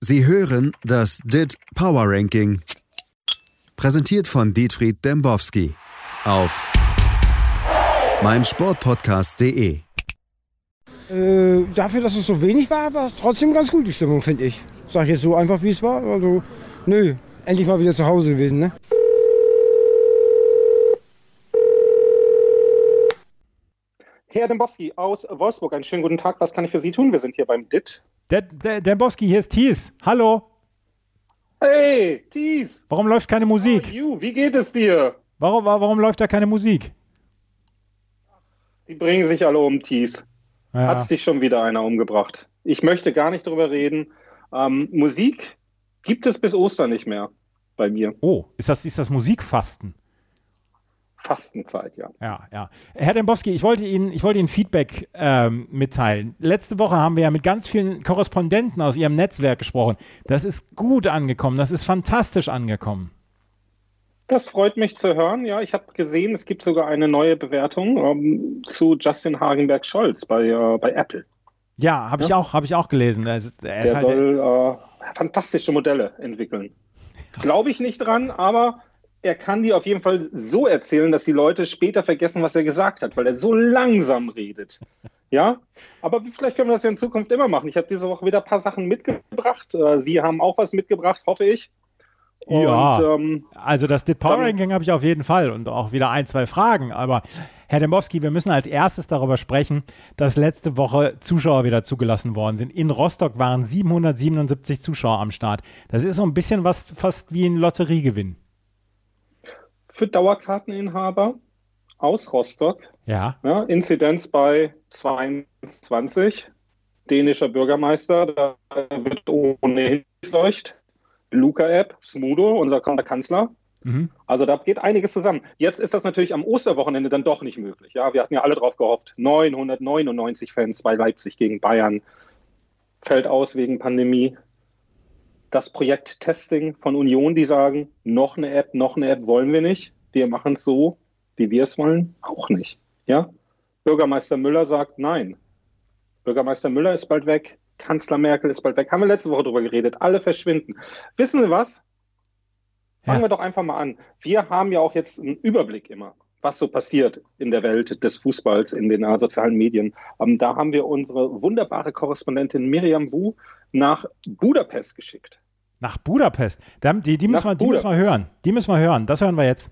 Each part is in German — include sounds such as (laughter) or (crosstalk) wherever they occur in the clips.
Sie hören das DIT Power Ranking. Präsentiert von Dietfried Dembowski auf meinsportpodcast.de. Äh, dafür, dass es so wenig war, war es trotzdem ganz gut, die Stimmung, finde ich. Sag ich jetzt so einfach, wie es war. Also, nö, endlich mal wieder zu Hause gewesen, ne? Herr Dembowski aus Wolfsburg, einen schönen guten Tag. Was kann ich für Sie tun? Wir sind hier beim DIT. Der, der, Dembowski, hier ist Thies. Hallo. Hey, Thies. Warum läuft keine Musik? You, wie geht es dir? Warum, warum läuft da keine Musik? Die bringen sich alle um, Thies. Ja. Hat sich schon wieder einer umgebracht. Ich möchte gar nicht drüber reden. Ähm, Musik gibt es bis Ostern nicht mehr bei mir. Oh, ist das, ist das Musikfasten? Fastenzeit, ja. Ja, ja. Herr Dembowski, ich wollte Ihnen, ich wollte Ihnen Feedback ähm, mitteilen. Letzte Woche haben wir ja mit ganz vielen Korrespondenten aus Ihrem Netzwerk gesprochen. Das ist gut angekommen, das ist fantastisch angekommen. Das freut mich zu hören. Ja, ich habe gesehen, es gibt sogar eine neue Bewertung ähm, zu Justin Hagenberg-Scholz bei, äh, bei Apple. Ja, habe ich auch, habe ich auch gelesen. Er ist, er Der halt, soll äh, fantastische Modelle entwickeln. Glaube ich nicht dran, aber er kann die auf jeden Fall so erzählen, dass die Leute später vergessen, was er gesagt hat, weil er so langsam redet. (laughs) Ja, aber vielleicht können wir das ja in Zukunft immer machen. Ich habe diese Woche wieder ein paar Sachen mitgebracht. Äh, Sie haben auch was mitgebracht, hoffe ich. Und, Ja. ähm, Also das DIT Power Ranking habe ich auf jeden Fall und auch wieder ein, zwei Fragen. Aber Herr Dembowski, wir müssen als erstes darüber sprechen, dass letzte Woche Zuschauer wieder zugelassen worden sind. In Rostock waren 777 Zuschauer am Start. Das ist so ein bisschen was fast wie ein Lotteriegewinn. Für Dauerkarteninhaber aus Rostock Ja. Ja, Inzidenz bei 22. Dänischer Bürgermeister, da wird ohnehin geseucht. Luca-App, Smudo, unser Kanzler. Mhm. Also da geht einiges zusammen. Jetzt ist das natürlich am Osterwochenende dann doch nicht möglich. Ja, wir hatten ja alle drauf gehofft. 999 Fans bei Leipzig gegen Bayern. Fällt aus wegen Pandemie. Das Projekt Testing von Union, die sagen, noch eine App, noch eine App wollen wir nicht. Wir machen es so, wie wir es wollen, auch nicht. Ja? Bürgermeister Müller sagt nein. Bürgermeister Müller ist bald weg. Kanzler Merkel ist bald weg. Haben wir letzte Woche drüber geredet. Alle verschwinden. Wissen Sie was? Fangen Ja. wir doch einfach mal an. Wir haben ja auch jetzt einen Überblick immer, was so passiert in der Welt des Fußballs, in den sozialen Medien. Ähm, da haben wir unsere wunderbare Korrespondentin Miriam Wu nach Budapest geschickt. Nach Budapest. Da- Die, die, müssen Nach wir, die müssen wir hören. Die müssen wir hören. Das hören wir jetzt.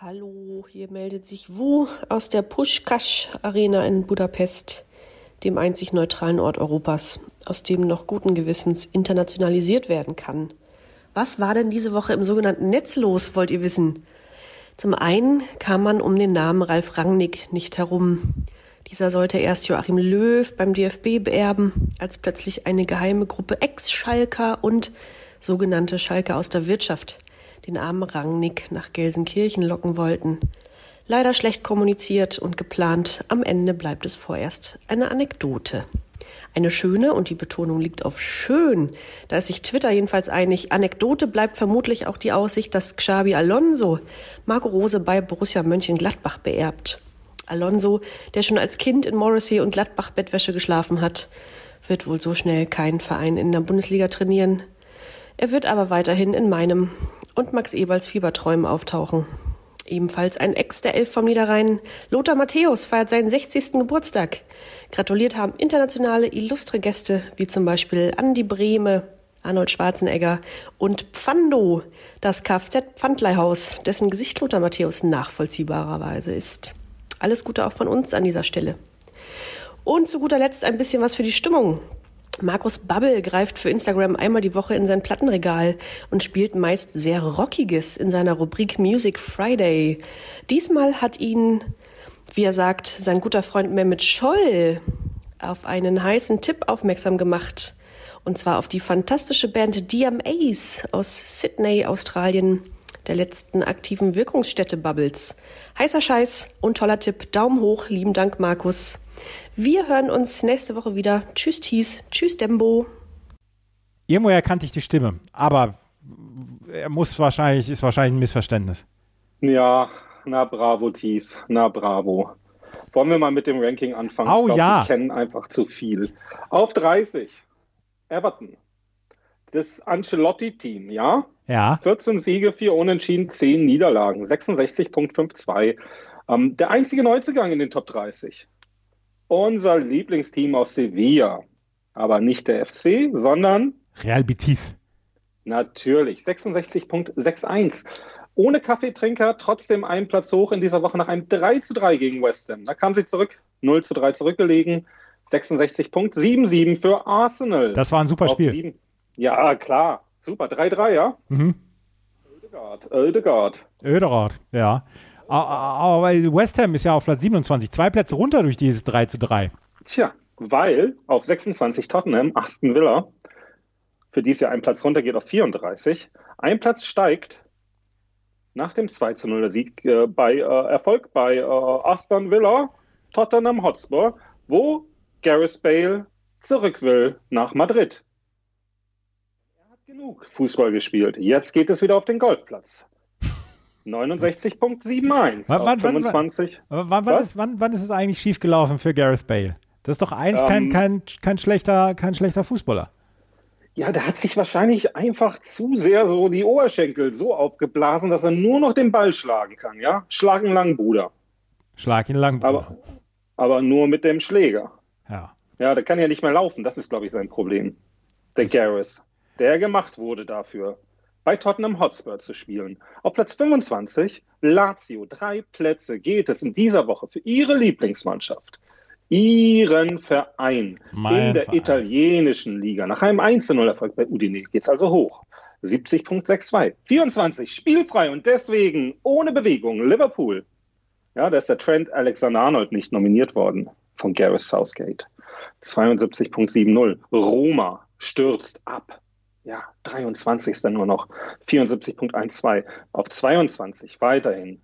Hallo, hier meldet sich Wu aus der Pushkash Arena in Budapest, dem einzig neutralen Ort Europas, aus dem noch guten Gewissens internationalisiert werden kann. Was war denn diese Woche im sogenannten Netz los, wollt ihr wissen? Zum einen kam man um den Namen Ralf Rangnick nicht herum. Dieser sollte erst Joachim Löw beim DFB beerben, als plötzlich eine geheime Gruppe Ex-Schalker und sogenannte Schalker aus der Wirtschaft den armen Rangnick nach Gelsenkirchen locken wollten. Leider schlecht kommuniziert und geplant. Am Ende bleibt es vorerst eine Anekdote. Eine schöne, und die Betonung liegt auf schön, da ist sich Twitter jedenfalls einig, Anekdote bleibt vermutlich auch die Aussicht, dass Xabi Alonso Marco Rose bei Borussia Mönchengladbach beerbt. Alonso, der schon als Kind in Morrissey und Gladbach Bettwäsche geschlafen hat, wird wohl so schnell keinen Verein in der Bundesliga trainieren. Er wird aber weiterhin in meinem und Max Eberls Fieberträumen auftauchen. Ebenfalls ein Ex der Elf vom Niederrhein, Lothar Matthäus, feiert seinen 60. Geburtstag. Gratuliert haben internationale illustre Gäste, wie zum Beispiel Andi Brehme, Arnold Schwarzenegger und Pfando, das Kfz-Pfandleihhaus, dessen Gesicht Lothar Matthäus nachvollziehbarerweise ist. Alles Gute auch von uns an dieser Stelle. Und zu guter Letzt ein bisschen was für die Stimmung. Markus Babbel greift für Instagram einmal die Woche in sein Plattenregal und spielt meist sehr Rockiges in seiner Rubrik Music Friday. Diesmal hat ihn, wie er sagt, sein guter Freund Mehmet Scholl auf einen heißen Tipp aufmerksam gemacht. Und zwar auf die fantastische Band DMAs aus Sydney, Australien, der letzten aktiven Wirkungsstätte Bubbles. Heißer Scheiß und toller Tipp. Daumen hoch. Lieben Dank, Markus. Wir hören uns nächste Woche wieder. Tschüss, Thies. Tschüss, Dembo. Irgendwo erkannte ich die Stimme, aber er muss wahrscheinlich, ist wahrscheinlich ein Missverständnis. Ja, na bravo, Thies. Na bravo. Wollen wir mal mit dem Ranking anfangen? Ich glaub, ja. Wir kennen einfach zu viel. Auf 30. Everton. Das Ancelotti-Team, ja? Ja. 14 Siege, 4 Unentschieden, 10 Niederlagen, 66.52. Ähm, der einzige Neuzugang in den Top 30. Unser Lieblingsteam aus Sevilla. Aber nicht der FC, sondern Real Betis. natürlich 66.61. Ohne Kaffeetrinker, trotzdem einen Platz hoch in dieser Woche nach einem 3 zu 3 gegen West Ham. Da kam sie zurück, 0 zu 3 zurückgelegen. 66.77 für Arsenal. Das war ein super Spiel. Ja, klar. Super. 3-3, ja? Mhm. Oedegaard. Oedegaard. Öderath, ja. Aber West Ham ist ja auf Platz 27. Zwei Plätze runter durch dieses 3 zu 3. Tja, weil auf 26 Tottenham, Aston Villa, für dies Jahr ein Platz runter geht auf 34. Ein Platz steigt nach dem 2 zu 0 Sieg äh, bei äh, Erfolg bei äh, Aston Villa, Tottenham Hotspur, wo Gareth Bale zurück will nach Madrid. Genug Fußball gespielt. Jetzt geht es wieder auf den Golfplatz. 69.71 Wann- wann- wann- 25. Aber wann, wann, Was? ist, wann, wann ist es eigentlich schiefgelaufen für Gareth Bale? Das ist doch eigentlich kein, Ähm. kein, kein, schlechter, kein schlechter Fußballer. Ja, der hat sich wahrscheinlich einfach zu sehr so die Oberschenkel so aufgeblasen, dass er nur noch den Ball schlagen kann, ja? Schlagen lang, Bruder. Schlag ihn lang. Aber, aber nur mit dem Schläger. ja. Ja, der kann ja nicht mehr laufen. Das ist, glaube ich, sein Problem. Der Garris. Der gemacht wurde dafür, bei Tottenham Hotspur zu spielen. Auf Platz 25, Lazio. Drei Plätze geht es in dieser Woche für ihre Lieblingsmannschaft. Ihren Verein Mein in der Verein. italienischen Liga. Nach einem 1-0-Erfolg bei Udine geht es also hoch. 70.62. 24 spielfrei und deswegen ohne Bewegung. Liverpool. Ja, da ist der Trent Alexander-Arnold nicht nominiert worden von Gareth Southgate. 72.70. Roma stürzt ab. Ja, 23. nur noch. 74.12. Auf 22 weiterhin.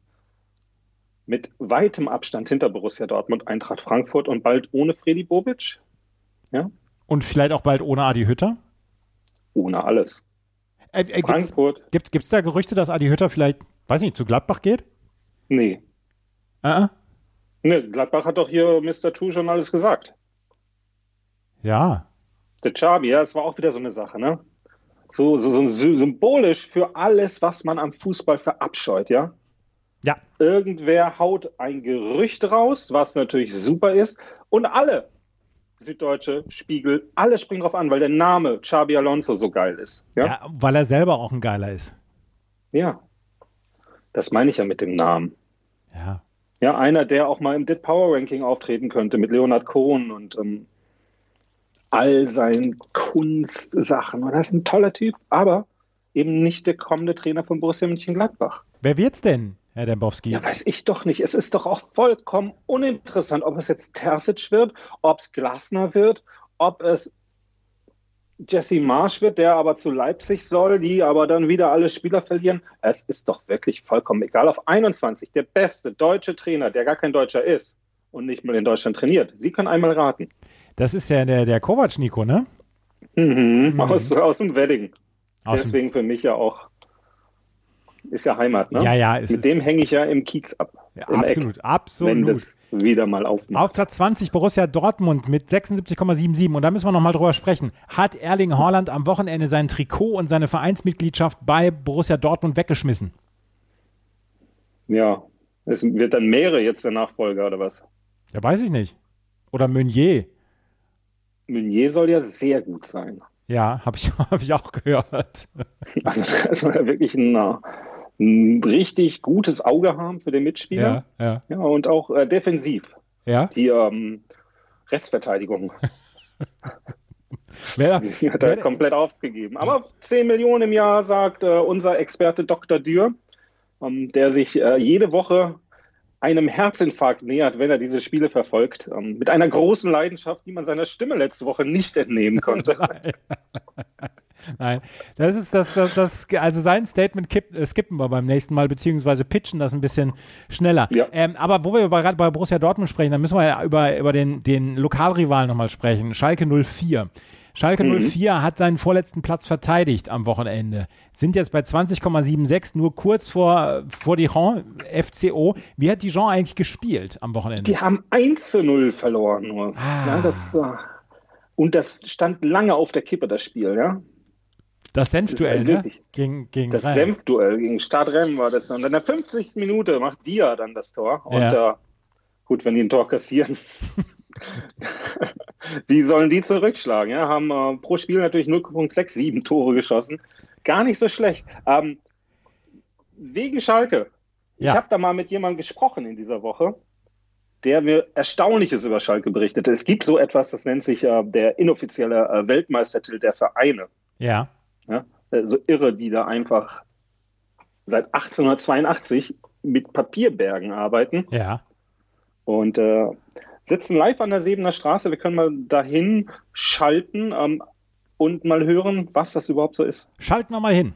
Mit weitem Abstand hinter Borussia Dortmund, Eintracht Frankfurt und bald ohne Freddy Bobic. Ja, Und vielleicht auch bald ohne Adi Hütter. ohne alles. Äh, äh, Frankfurt, gibt's, gibt's da Gerüchte, dass Adi Hütter vielleicht, weiß nicht, zu Gladbach geht? nee. Äh. Ne, Gladbach hat doch hier Mr. Two schon alles gesagt. Ja. Der Chabi, ja, es war auch wieder so eine Sache, ne? So, so, so sy- symbolisch für alles, was man am Fußball verabscheut, ja? Ja. Irgendwer haut ein Gerücht raus, was natürlich super ist, und alle, Süddeutsche, Spiegel, alle springen drauf an, weil der Name Chabi Alonso so geil ist. ja. Ja? weil er selber auch ein Geiler ist. ja. Das meine ich ja mit dem Namen. Ja. Ja, einer, der auch mal im Dit Power Ranking auftreten könnte mit Leonard Cohen und ähm, all seinen Kunstsachen. Und das ist ein toller Typ, aber eben nicht der kommende Trainer von Borussia Mönchengladbach. Wer wird's denn, Herr Dembowski? Ja, weiß ich doch nicht. Es ist doch auch vollkommen uninteressant, ob es jetzt Terzic wird, ob es Glasner wird, ob es Jesse Marsch wird, der aber zu Leipzig soll, die aber dann wieder alle Spieler verlieren. Es ist doch wirklich vollkommen egal. Auf 21, der beste deutsche Trainer, der gar kein Deutscher ist und nicht mal in Deutschland trainiert. Sie können einmal raten. Das ist ja der, der Kovac-Nico, ne? Mhm. Aus, aus dem Wedding. Aus dem- Deswegen für mich ja auch. Ist ja Heimat, ne? Ja, ja, es Mit ist- dem hänge ich ja im Kiez ab. Ja, im absolut, Eck, absolut. wenn das wieder mal aufmacht. Auf Platz 20 Borussia Dortmund mit 76,77. Und da müssen wir nochmal drüber sprechen. Hat Erling Haaland am Wochenende sein Trikot und seine Vereinsmitgliedschaft bei Borussia Dortmund weggeschmissen? Ja, es wird dann Meere jetzt der Nachfolger oder was? Ja, weiß ich nicht. Oder Meunier. Meunier soll ja sehr gut sein. Ja, habe ich, (laughs) hab ich auch gehört. Also da soll er wirklich ein, ein richtig gutes Auge haben für den Mitspieler. Ja, ja, Ja, und auch äh, defensiv. ja. Die ähm, Restverteidigung (laughs) Wer, die hat er wer, komplett aufgegeben. Aber 10 Millionen im Jahr, sagt äh, unser Experte Dr. Dürr, ähm, der sich äh, jede Woche einem Herzinfarkt nähert, wenn er diese Spiele verfolgt. Ähm, mit einer großen Leidenschaft, die man seiner Stimme letzte Woche nicht entnehmen konnte. (laughs) Nein, das ist das, das, das also sein Statement kipp, äh, skippen wir beim nächsten Mal, beziehungsweise pitchen das ein bisschen schneller. Ja. Ähm, aber wo wir gerade bei Borussia Dortmund sprechen, dann müssen wir ja über, über den, den Lokalrivalen nochmal sprechen, Schalke 04. Schalke Mhm. 04 hat seinen vorletzten Platz verteidigt am Wochenende. Sind jetzt bei 20,76, nur kurz vor, vor Dijon, FCO. Wie hat Dijon eigentlich gespielt am Wochenende? Die haben 1 zu 0 verloren nur. Ah. Ja, das, äh, und das stand lange auf der Kippe, das Spiel, ja. Das Senfduell, ne? Gegen, gegen das Senfduell gegen Stadtrennen war das. Und in der 50. Minute macht Dia dann das Tor. Und ja. äh, gut, wenn die ein Tor kassieren, (laughs) wie sollen die zurückschlagen? Ja, haben äh, pro Spiel natürlich 0,67 Tore geschossen. Gar nicht so schlecht. Ähm, wegen Schalke. Ja. Ich habe da mal mit jemandem gesprochen in dieser Woche der mir Erstaunliches über Schalke berichtete. Es gibt so etwas, das nennt sich äh, der inoffizielle äh, Weltmeistertitel der Vereine. Ja. ja. Äh, so irre, die da einfach seit 1882 mit Papierbergen arbeiten. Ja. Und äh, sitzen live an der Sebener Straße. Wir können mal dahin schalten ähm, und mal hören, was das überhaupt so ist. Schalten wir mal hin.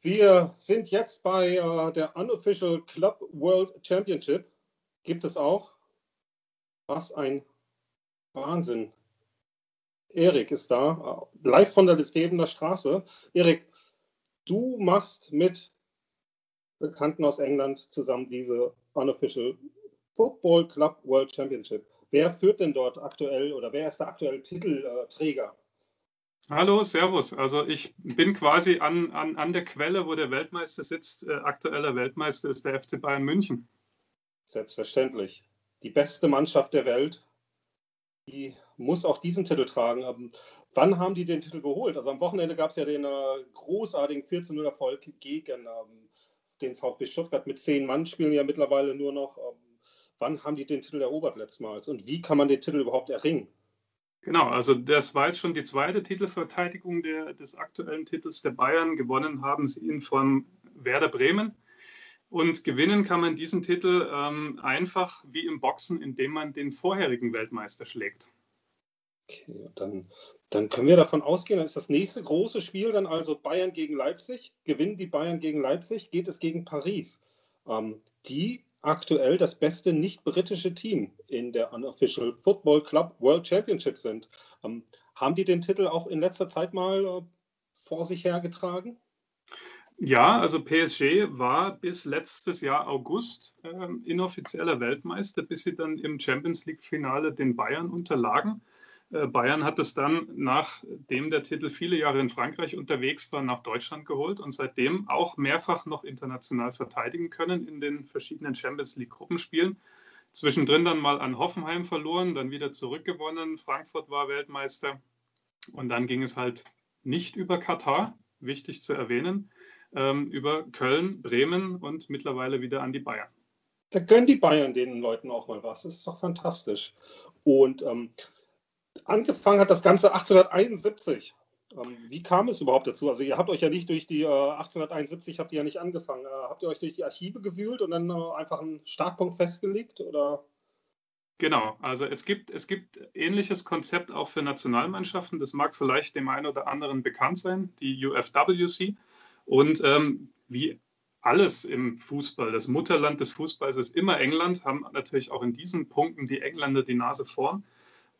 Wir sind jetzt bei äh, der Unofficial Club World Championship. Gibt es auch was ein Wahnsinn. Erik ist da, live von der Listebener Straße. Erik, du machst mit Bekannten aus England zusammen diese Unofficial Football Club World Championship. Wer führt denn dort aktuell oder wer ist der aktuelle Titelträger? Hallo, Servus. Also ich bin quasi an, an, an der Quelle, wo der Weltmeister sitzt. Äh, aktueller Weltmeister ist der FC Bayern München. Selbstverständlich die beste Mannschaft der Welt, die muss auch diesen Titel tragen. Ähm, wann haben die den Titel geholt? Also am Wochenende gab es ja den äh, großartigen 14-0-Erfolg gegen ähm, den VfB Stuttgart mit zehn Mann, spielen ja mittlerweile nur noch. Ähm, wann haben die den Titel erobert letztmals und wie kann man den Titel überhaupt erringen? Genau, also das war jetzt schon die zweite Titelverteidigung der, des aktuellen Titels der Bayern. Gewonnen haben sie ihn von Werder Bremen. Und gewinnen kann man diesen Titel ähm, einfach wie im Boxen, indem man den vorherigen Weltmeister schlägt. Okay, dann, dann können wir davon ausgehen, dann ist das nächste große Spiel dann also Bayern gegen Leipzig. Gewinnen die Bayern gegen Leipzig, geht es gegen Paris, ähm, die aktuell das beste nicht-britische Team in der Unofficial Football Club World Championship sind. Ähm, haben die den Titel auch in letzter Zeit mal äh, vor sich hergetragen? Ja, also PSG war bis letztes Jahr August äh, inoffizieller Weltmeister, bis sie dann im Champions League-Finale den Bayern unterlagen. Äh, Bayern hat es dann, nachdem der Titel viele Jahre in Frankreich unterwegs war, nach Deutschland geholt und seitdem auch mehrfach noch international verteidigen können in den verschiedenen Champions League-Gruppenspielen. Zwischendrin dann mal an Hoffenheim verloren, dann wieder zurückgewonnen. Frankfurt war Weltmeister. Und dann ging es halt nicht über Katar, wichtig zu erwähnen, ähm, über Köln, Bremen und mittlerweile wieder an die Bayern. Da gönnen die Bayern den Leuten auch mal was. Das ist doch fantastisch. Und ähm, angefangen hat das Ganze 1871. Ähm, wie kam es überhaupt dazu? Also ihr habt euch ja nicht durch die äh, 1871 habt ihr ja nicht angefangen. Äh, habt ihr euch durch die Archive gewühlt und dann äh, einfach einen Startpunkt festgelegt oder? Genau, also es gibt, es gibt ähnliches Konzept auch für Nationalmannschaften. Das mag vielleicht dem einen oder anderen bekannt sein, die UFWC. Und ähm, wie alles im Fußball, das Mutterland des Fußballs ist immer England, haben natürlich auch in diesen Punkten die Engländer die Nase vorn.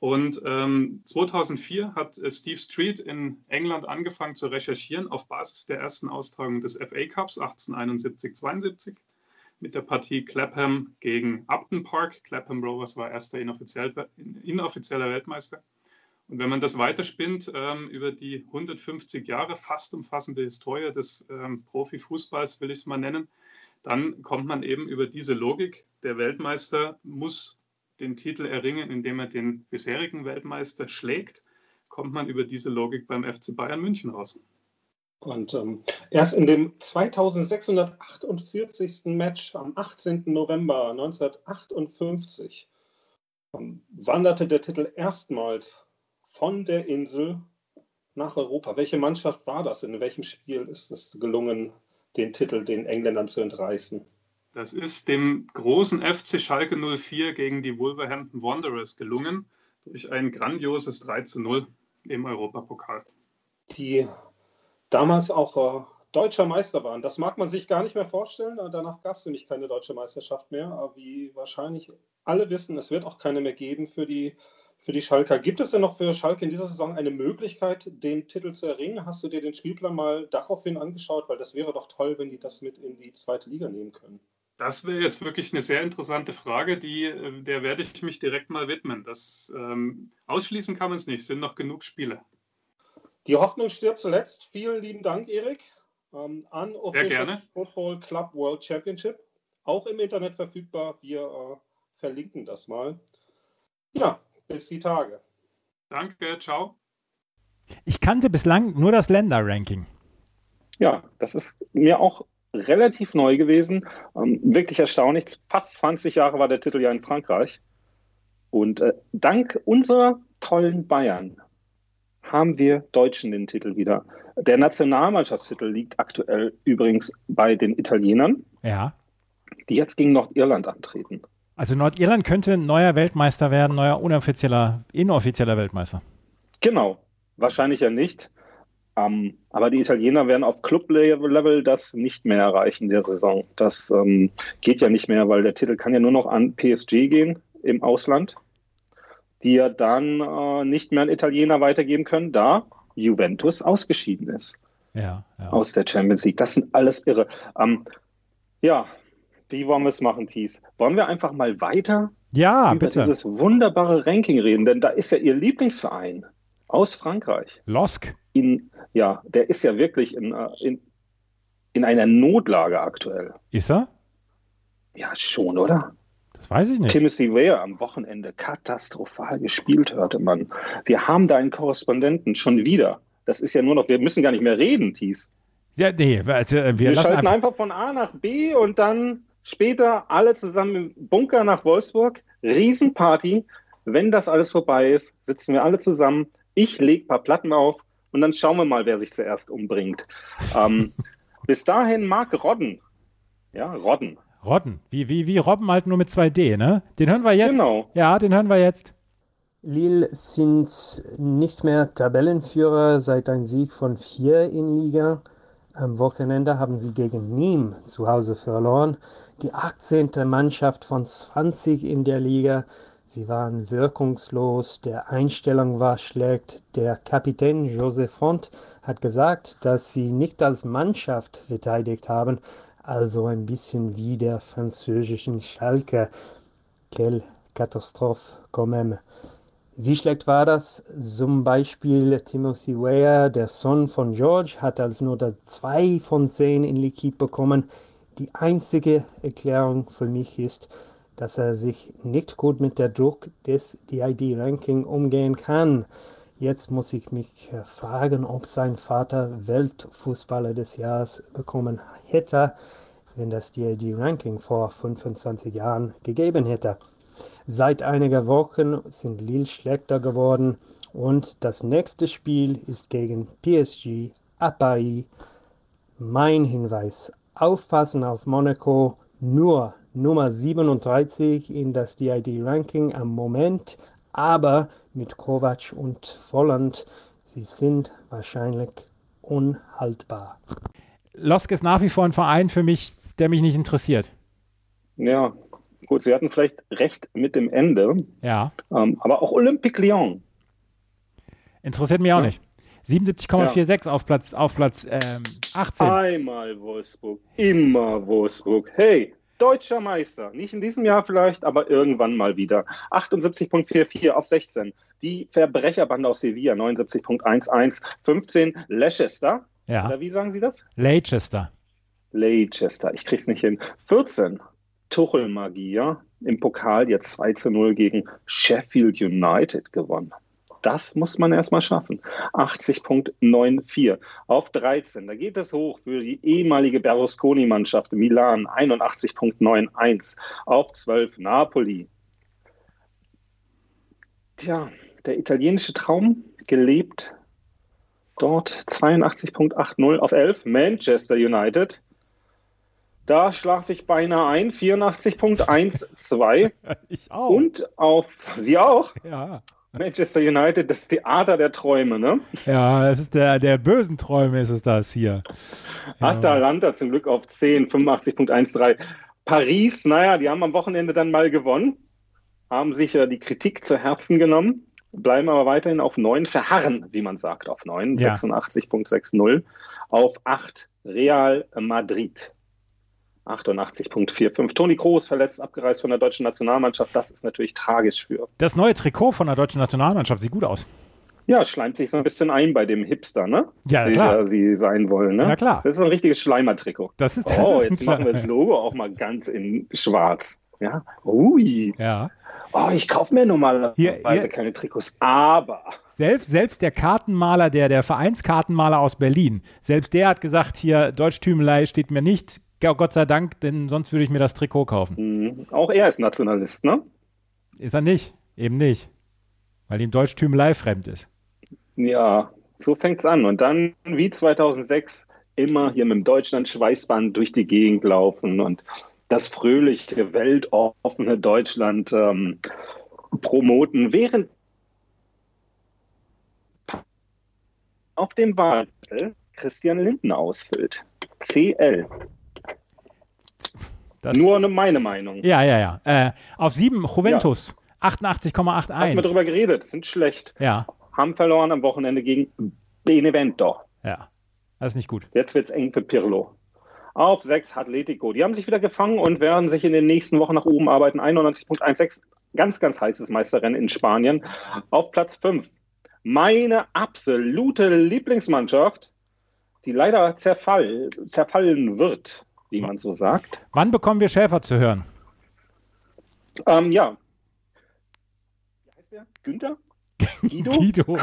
Und ähm, 2004 hat äh, Steve Street in England angefangen zu recherchieren auf Basis der ersten Austragung des FA Cups 1871-72 mit der Partie Clapham gegen Upton Park. Clapham Rovers war erster inoffiziell, inoffizieller Weltmeister. Und wenn man das weiterspinnt ähm, über die 150 Jahre fast umfassende Historie des ähm, Profifußballs, will ich es mal nennen, dann kommt man eben über diese Logik, der Weltmeister muss den Titel erringen, indem er den bisherigen Weltmeister schlägt, kommt man über diese Logik beim FC Bayern München raus. Und ähm, erst in dem 2648. Match am 18. November 1958 ähm, wanderte der Titel erstmals von der Insel nach Europa. Welche Mannschaft war das? In welchem Spiel ist es gelungen, den Titel den Engländern zu entreißen? Das ist dem großen FC Schalke 04 gegen die Wolverhampton Wanderers gelungen, durch ein grandioses 3 zu 0 im Europapokal. Die damals auch äh, deutscher Meister waren. Das mag man sich gar nicht mehr vorstellen. Danach gab es nämlich keine deutsche Meisterschaft mehr. Aber wie wahrscheinlich alle wissen, es wird auch keine mehr geben für die für die Schalker. Gibt es denn noch für Schalke in dieser Saison eine Möglichkeit, den Titel zu erringen? Hast du dir den Spielplan mal daraufhin angeschaut? Weil das wäre doch toll, wenn die das mit in die zweite Liga nehmen können. Das wäre jetzt wirklich eine sehr interessante Frage, die, äh, der werde ich mich direkt mal widmen. Das ähm, ausschließen kann man es nicht, es sind noch genug Spiele. Die Hoffnung stirbt zuletzt. Vielen lieben Dank, Erik. Ähm, an Sehr gerne. Football Club World Championship. Auch im Internet verfügbar. Wir äh, verlinken das mal. Ja, bis die Tage. Danke, ciao. Ich kannte bislang nur das Länderranking. Ja, das ist mir auch relativ neu gewesen. Ähm, wirklich erstaunlich. Fast 20 Jahre war der Titel ja in Frankreich. Und äh, dank unserer tollen Bayern haben wir Deutschen den Titel wieder. Der Nationalmannschaftstitel liegt aktuell übrigens bei den Italienern, Ja. die jetzt gegen Nordirland antreten. Also Nordirland könnte neuer Weltmeister werden, neuer unoffizieller, inoffizieller Weltmeister. Genau, wahrscheinlich ja nicht. Ähm, aber die Italiener werden auf Club-Level das nicht mehr erreichen der Saison. Das ähm, geht ja nicht mehr, weil der Titel kann ja nur noch an PSG gehen im Ausland, die ja dann äh, nicht mehr an Italiener weitergeben können, da Juventus ausgeschieden ist Ja, ja. aus der Champions League. Das sind alles irre. Ähm, ja, wie wollen wir es machen, Thies? Wollen wir einfach mal weiter ja über bitte. dieses wunderbare Ranking reden? Denn da ist ja Ihr Lieblingsverein aus Frankreich. Losk. In, ja, der ist ja wirklich in, äh, in, in einer Notlage aktuell. Ist er? Ja, schon, oder? Das weiß ich nicht. Timothy Weah am Wochenende katastrophal gespielt, hörte man. Wir haben da einen Korrespondenten schon wieder. Das ist ja nur noch, wir müssen gar nicht mehr reden, Thies. Ja, nee, also, äh, wir, Wir, schalten einfach. einfach von A nach B und dann später alle zusammen im Bunker nach Wolfsburg. Riesenparty. Wenn das alles vorbei ist, sitzen wir alle zusammen. Ich lege ein paar Platten auf und dann schauen wir mal, wer sich zuerst umbringt. Ähm, (laughs) bis dahin Marc Rodden. Ja, Rodden. Rodden. Wie, wie, wie Robben halt nur mit 2D, ne? Den hören wir jetzt. Genau. Ja, den hören wir jetzt. Lille sind nicht mehr Tabellenführer seit ein Sieg von vier in Liga. Am Wochenende haben sie gegen Nîmes zu Hause verloren. Die 18. Mannschaft von 20 in der Liga. Sie waren wirkungslos, der Einstellung war schlecht. Der Kapitän Joseph Font hat gesagt, dass sie nicht als Mannschaft verteidigt haben, also ein bisschen wie der französischen Schalke. Quelle catastrophe quand même. Wie schlecht war das? Zum Beispiel Timothy Weah, der Sohn von George, hat als Note 2 von 10 in L'Equipe bekommen. Die einzige Erklärung für mich ist, dass er sich nicht gut mit der Druck des DID-Ranking umgehen kann. Jetzt muss ich mich äh, fragen, ob sein Vater Weltfußballer des Jahres bekommen hätte, wenn das DID-Ranking vor 25 Jahren gegeben hätte. Seit einiger Wochen sind Lille schlechter geworden und das nächste Spiel ist gegen PSG à Paris. Mein Hinweis, aufpassen auf Monaco, nur Nummer 37 in das DID-Ranking am Moment, aber mit Kovac und Volland, sie sind wahrscheinlich unhaltbar. Losk ist nach wie vor ein Verein für mich, der mich nicht interessiert. Ja, gut, Sie hatten vielleicht recht mit dem Ende, Ja, ähm, aber auch Olympique Lyon. interessiert mich auch Ja. nicht. 77,46 auf Platz, auf Platz ähm, 18. Einmal Wolfsburg, immer Wolfsburg. Hey, deutscher Meister. Nicht in diesem Jahr vielleicht, aber irgendwann mal wieder. 78.44 auf 16. Die Verbrecherbande aus Sevilla, 79.11. 15 Leicester. Ja, Oder wie sagen Sie das? Leicester. Leicester. Ich krieg's nicht hin. 14. Tuchel-Magie, ja. Im Pokal jetzt 2 zu 0 gegen Sheffield United gewonnen. Das muss man erstmal schaffen. 80.94 auf 13. Da geht es hoch für die ehemalige Berlusconi-Mannschaft Milan. 81.91 auf 12. Napoli. Tja, der italienische Traum gelebt dort 82.80 auf 11. Manchester United. Da schlafe ich beinahe ein. 84.12. (laughs) Ich auch. Und auf Sie auch. Ja. Manchester United, das Theater der Träume, ne? Ja, es ist der, der bösen Träume ist es das hier. Ja. Atalanta zum Glück auf 10, 85.13. Paris, naja, die haben am Wochenende dann mal gewonnen, haben sich ja die Kritik zu Herzen genommen, bleiben aber weiterhin auf 9, verharren, wie man sagt, auf 9, Ja. 86.60. Auf 8, Real Madrid. 88.45. Toni Kroos verletzt, abgereist von der deutschen Nationalmannschaft. Das ist natürlich tragisch für. Das neue Trikot von der deutschen Nationalmannschaft sieht gut aus. Ja, schleimt sich so ein bisschen ein bei dem Hipster, ne? Ja, klar. da sie sein wollen, ne? Na klar. Das ist ein richtiges Schleimertrikot. Das ist, das Oh, ist jetzt machen wir das Logo auch mal ganz in schwarz. Ja, ui. Ja. Oh, ich kaufe mir normalerweise Hier- hier- keine Trikots, aber Selbst, selbst der Kartenmaler, der, der Vereinskartenmaler aus Berlin, selbst der hat gesagt, hier Deutschtümelei steht mir nicht, Gott sei Dank, denn sonst würde ich mir das Trikot kaufen. mh, auch er ist Nationalist, ne? Ist er nicht, eben nicht, weil ihm Deutschtümelei fremd ist. Ja, so fängt's an. Und dann, wie 2006, immer hier mit dem Deutschland-Schweißband durch die Gegend laufen und das fröhliche, weltoffene Deutschland ähm, promoten, während auf dem Wahlzettel Christian Lindner ausfüllt. CL. Das, Nur eine meine Meinung. Ja, ja, ja. Äh, auf sieben, Juventus, wir 88,81. drüber geredet, sind schlecht. Ja, Haben verloren am Wochenende gegen Benevento. ja. Das ist nicht gut. Jetzt wird's eng für Pirlo. Auf 6 Atletico. Die haben sich wieder gefangen und werden sich in den nächsten Wochen nach oben arbeiten. 91.16. Ganz, ganz heißes Meisterrennen in Spanien. Auf Platz 5. Meine absolute Lieblingsmannschaft, die leider zerfall, zerfallen wird, wie man so sagt. Wann bekommen wir Schäfer zu hören? Ähm, ja. Wie heißt der? Günther? (laughs) Guido? Guido. (laughs)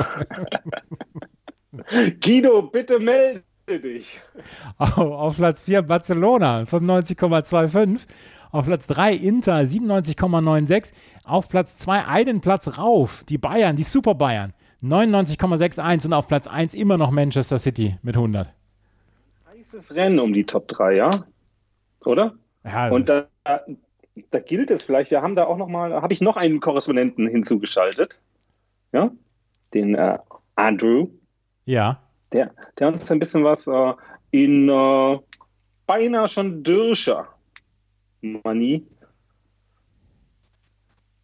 Guido, bitte melde dich. Au- Auf Platz 4 Barcelona, 95,25. Auf Platz 3 Inter, 97,96. Auf Platz 2 einen Platz rauf, die Bayern, die Super Bayern, 99,61. Und auf Platz 1 immer noch Manchester City mit 100. Heißes Rennen um die Top 3, ja? Oder? Ja, Und da, da gilt es vielleicht, wir haben da auch noch mal, habe ich noch einen Korrespondenten hinzugeschaltet, ja, den äh, Andrew, ja. der, der uns ein bisschen was äh, in äh, beinahe schon Dürscher Manie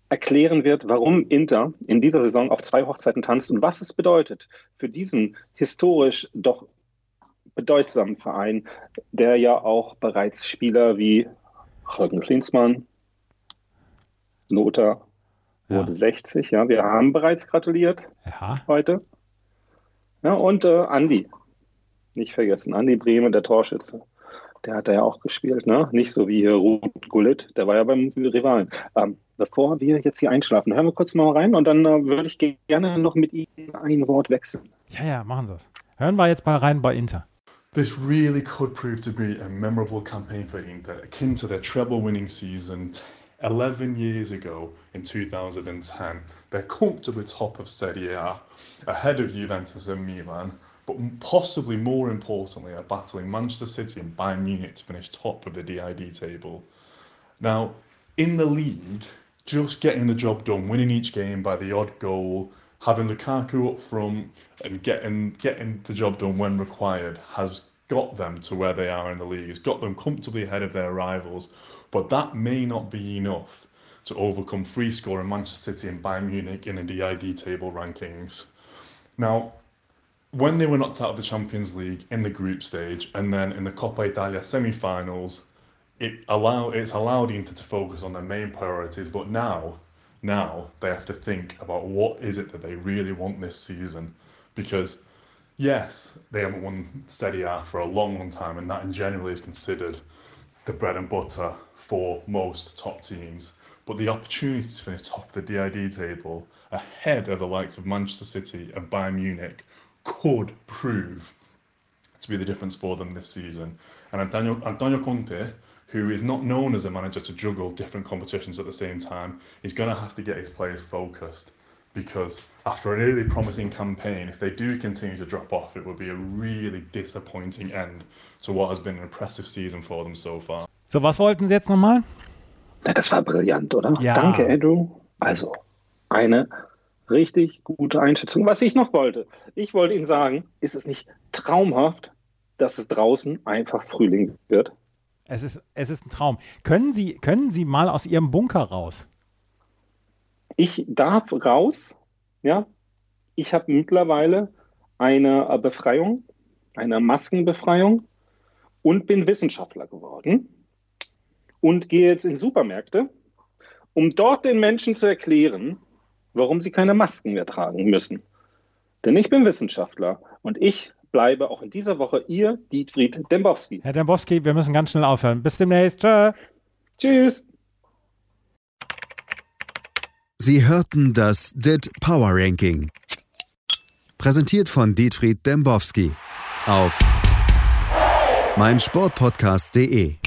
erklären wird, warum Inter in dieser Saison auf zwei Hochzeiten tanzt und was es bedeutet für diesen historisch doch bedeutsamen Verein, der ja auch bereits Spieler wie Jürgen Klinsmann, Lothar wurde Ja. 60, ja, wir haben bereits gratuliert Ja. heute. Ja, und äh, Andi, nicht vergessen, Andi Brehme, der Torschütze. Der hat da ja auch gespielt, ne? Nicht so wie hier Ruth Gullit, der war ja beim Rivalen. Ähm, bevor wir jetzt hier einschlafen, hören wir kurz mal rein und dann äh, würde ich gerne noch mit Ihnen ein Wort wechseln. Ja, ja, machen Sie es. Hören wir jetzt mal rein bei Inter. This really could prove to be a memorable campaign for Inter, akin to their treble winning season 11 years ago in 2010. They're comfortably top of Serie A, ahead of Juventus and Milan, but possibly more importantly, are battling Manchester City and Bayern Munich to finish top of the DID table. Now, in the league, just getting the job done, winning each game by the odd goal, having Lukaku up front and getting getting the job done when required has got them to where they are in the league. It's got them comfortably ahead of their rivals, but that may not be enough to overcome free score in Manchester City and Bayern Munich in the DID table rankings. Now, when they were knocked out of the Champions League in the group stage and then in the Coppa Italia semi-finals, it allow it's allowed Inter to focus on their main priorities. But now, now they have to think about what is it that they really want this season, because yes, they haven't won Serie A for a long, long time, and that in generally is considered the bread and butter for most top teams. But the opportunity to finish top of the DID table ahead of the likes of Manchester City and Bayern Munich could prove to be the difference for them this season. And Antonio, Antonio Conte, who is not known as a manager to juggle different competitions at the same time, is going to have to get his players focused because after a really promising campaign, if they do continue to drop off, it would be a really disappointing end to what has been an impressive season for them so far. So, was wollten Sie jetzt nochmal? Das war brillant, oder? Ja. Danke, Andrew. Also, eine richtig gute Einschätzung. Was ich noch wollte, ich wollte Ihnen sagen, ist es nicht traumhaft, dass es draußen einfach Frühling wird? Es ist, es ist ein Traum. Können Sie, können Sie mal aus Ihrem Bunker raus? Ich darf raus, ja. Ich habe mittlerweile eine äh, Befreiung, eine Maskenbefreiung und bin Wissenschaftler geworden und gehe jetzt in Supermärkte, um dort den Menschen zu erklären, warum sie keine Masken mehr tragen müssen. Denn ich bin Wissenschaftler und ich bleibe auch in dieser Woche Ihr Dietfried Dembowski. Herr Dembowski, wir müssen ganz schnell aufhören. Bis demnächst. Tschö. Tschüss. Sie hörten das DIT Power Ranking. Präsentiert von Dietfried Dembowski auf meinsportpodcast.de.